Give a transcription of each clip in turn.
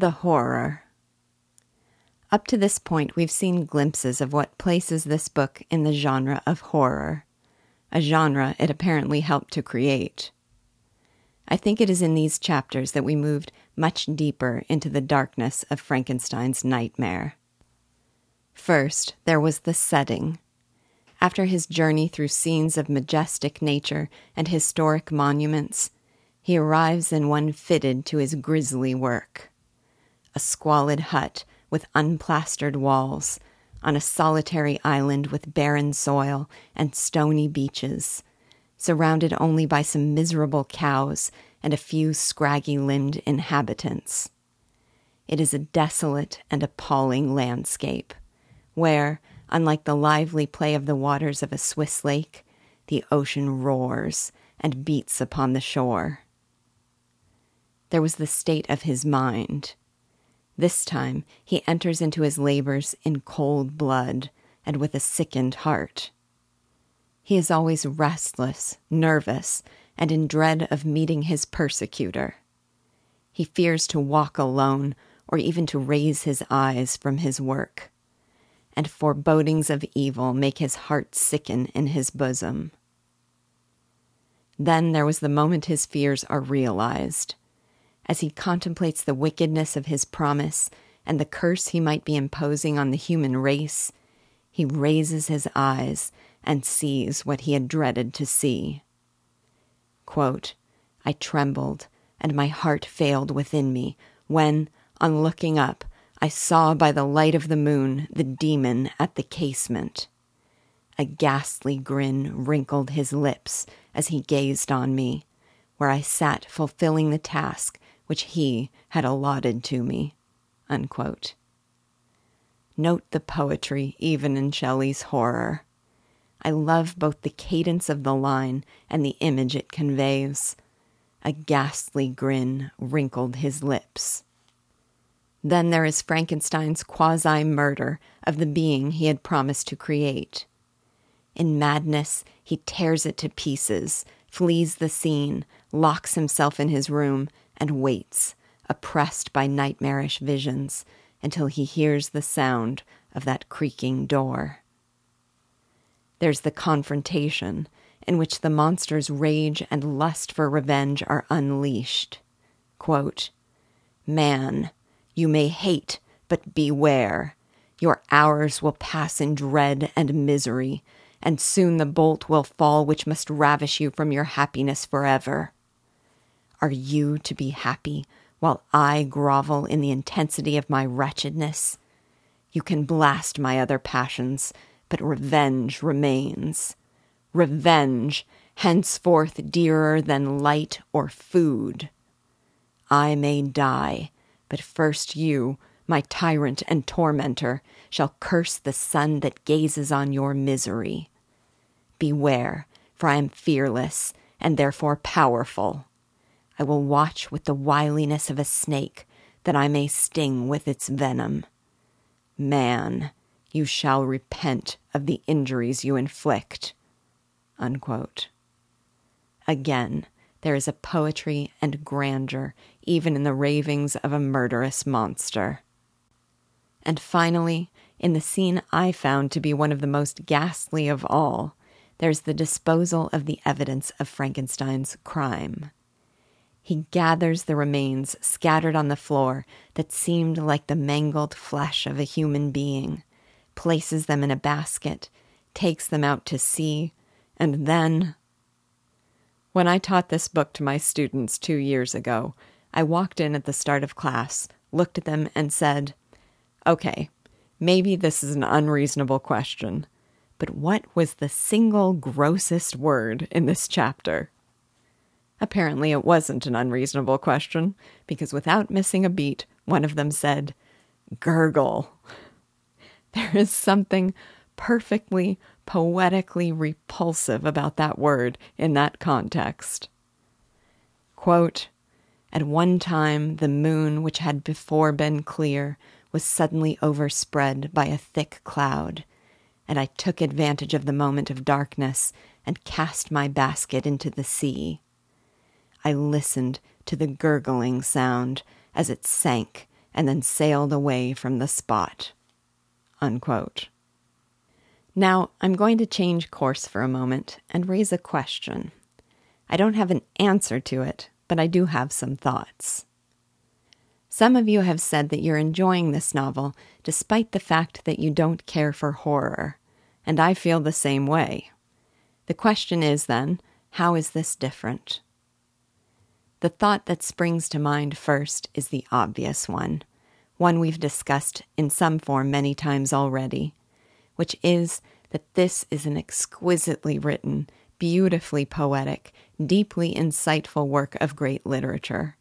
The horror. Up to this point, we've seen glimpses of what places this book in the genre of horror, a genre it apparently helped to create. I think it is in these chapters that we moved much deeper into the darkness of Frankenstein's nightmare. First, there was the setting. After his journey through scenes of majestic nature and historic monuments, he arrives in one fitted to his grisly work. A squalid hut with unplastered walls, on a solitary island with barren soil and stony beaches, surrounded only by some miserable cows and a few scraggy limbed inhabitants. It is a desolate and appalling landscape, where, unlike the lively play of the waters of a Swiss lake, the ocean roars and beats upon the shore. There was the state of his mind. This time he enters into his labors in cold blood and with a sickened heart. He is always restless, nervous, and in dread of meeting his persecutor. He fears to walk alone or even to raise his eyes from his work, and forebodings of evil make his heart sicken in his bosom. Then there was the moment his fears are realized. As he contemplates the wickedness of his promise and the curse he might be imposing on the human race, he raises his eyes and sees what he had dreaded to see. Quote, I trembled, and my heart failed within me, when, on looking up, I saw by the light of the moon the demon at the casement. A ghastly grin wrinkled his lips as he gazed on me, where I sat fulfilling the task which he had allotted to me. Unquote. Note the poetry even in Shelley's horror. I love both the cadence of the line and the image it conveys. A ghastly grin wrinkled his lips. Then there is Frankenstein's quasi murder of the being he had promised to create. In madness, he tears it to pieces, flees the scene, locks himself in his room, and waits, oppressed by nightmarish visions, until he hears the sound of that creaking door. There's the confrontation, in which the monster's rage and lust for revenge are unleashed. Quote, Man, you may hate, but beware. Your hours will pass in dread and misery, and soon the bolt will fall which must ravish you from your happiness forever. Are you to be happy while I grovel in the intensity of my wretchedness? You can blast my other passions, but revenge remains. Revenge, henceforth dearer than light or food. I may die, but first you, my tyrant and tormentor, shall curse the sun that gazes on your misery. Beware, for I am fearless and therefore powerful. I will watch with the wiliness of a snake, that I may sting with its venom. Man, you shall repent of the injuries you inflict. Unquote. Again, there is a poetry and grandeur even in the ravings of a murderous monster. And finally, in the scene I found to be one of the most ghastly of all, there's the disposal of the evidence of Frankenstein's crime. He gathers the remains scattered on the floor that seemed like the mangled flesh of a human being places them in a basket, takes them out to sea, and then. When I taught this book to my students two years ago, I walked in at the start of class, looked at them, and said, Okay, maybe this is an unreasonable question, but what was the single grossest word in this chapter? Apparently, it wasn't an unreasonable question, because without missing a beat, one of them said, Gurgle. There is something perfectly poetically repulsive about that word in that context. Quote, At one time, the moon, which had before been clear, was suddenly overspread by a thick cloud, and I took advantage of the moment of darkness and cast my basket into the sea. I listened to the gurgling sound as it sank and then sailed away from the spot. Unquote. Now, I'm going to change course for a moment and raise a question. I don't have an answer to it, but I do have some thoughts. Some of you have said that you're enjoying this novel despite the fact that you don't care for horror, and I feel the same way. The question is then, how is this different? The thought that springs to mind first is the obvious one, one we've discussed in some form many times already, which is that this is an exquisitely written, beautifully poetic, deeply insightful work of great literature.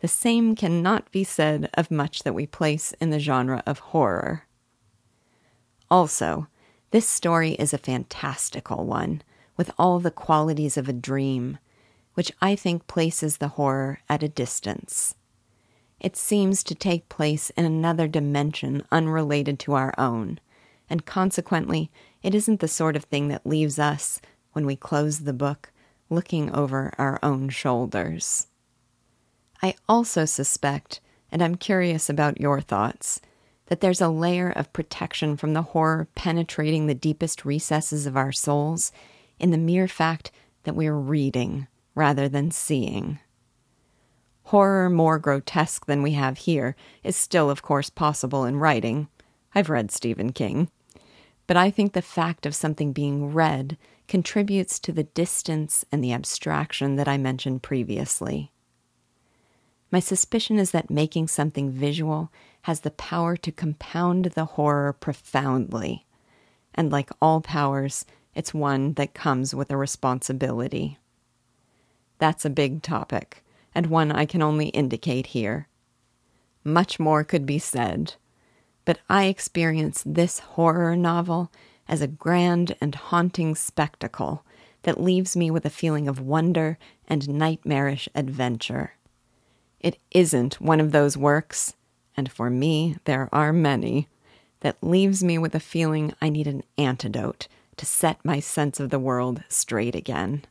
The same cannot be said of much that we place in the genre of horror. Also, this story is a fantastical one, with all the qualities of a dream, which I think places the horror at a distance. It seems to take place in another dimension unrelated to our own, and consequently, it isn't the sort of thing that leaves us, when we close the book, looking over our own shoulders. I also suspect, and I'm curious about your thoughts, that there's a layer of protection from the horror penetrating the deepest recesses of our souls in the mere fact that we're reading rather than seeing. Horror more grotesque than we have here is still, of course, possible in writing. I've read Stephen King. But I think the fact of something being read contributes to the distance and the abstraction that I mentioned previously. My suspicion is that making something visual has the power to compound the horror profoundly. And like all powers, it's one that comes with a responsibility. That's a big topic, and one I can only indicate here. Much more could be said, but I experience this horror novel as a grand and haunting spectacle that leaves me with a feeling of wonder and nightmarish adventure. It isn't one of those works, and for me there are many, that leaves me with a feeling I need an antidote to set my sense of the world straight again.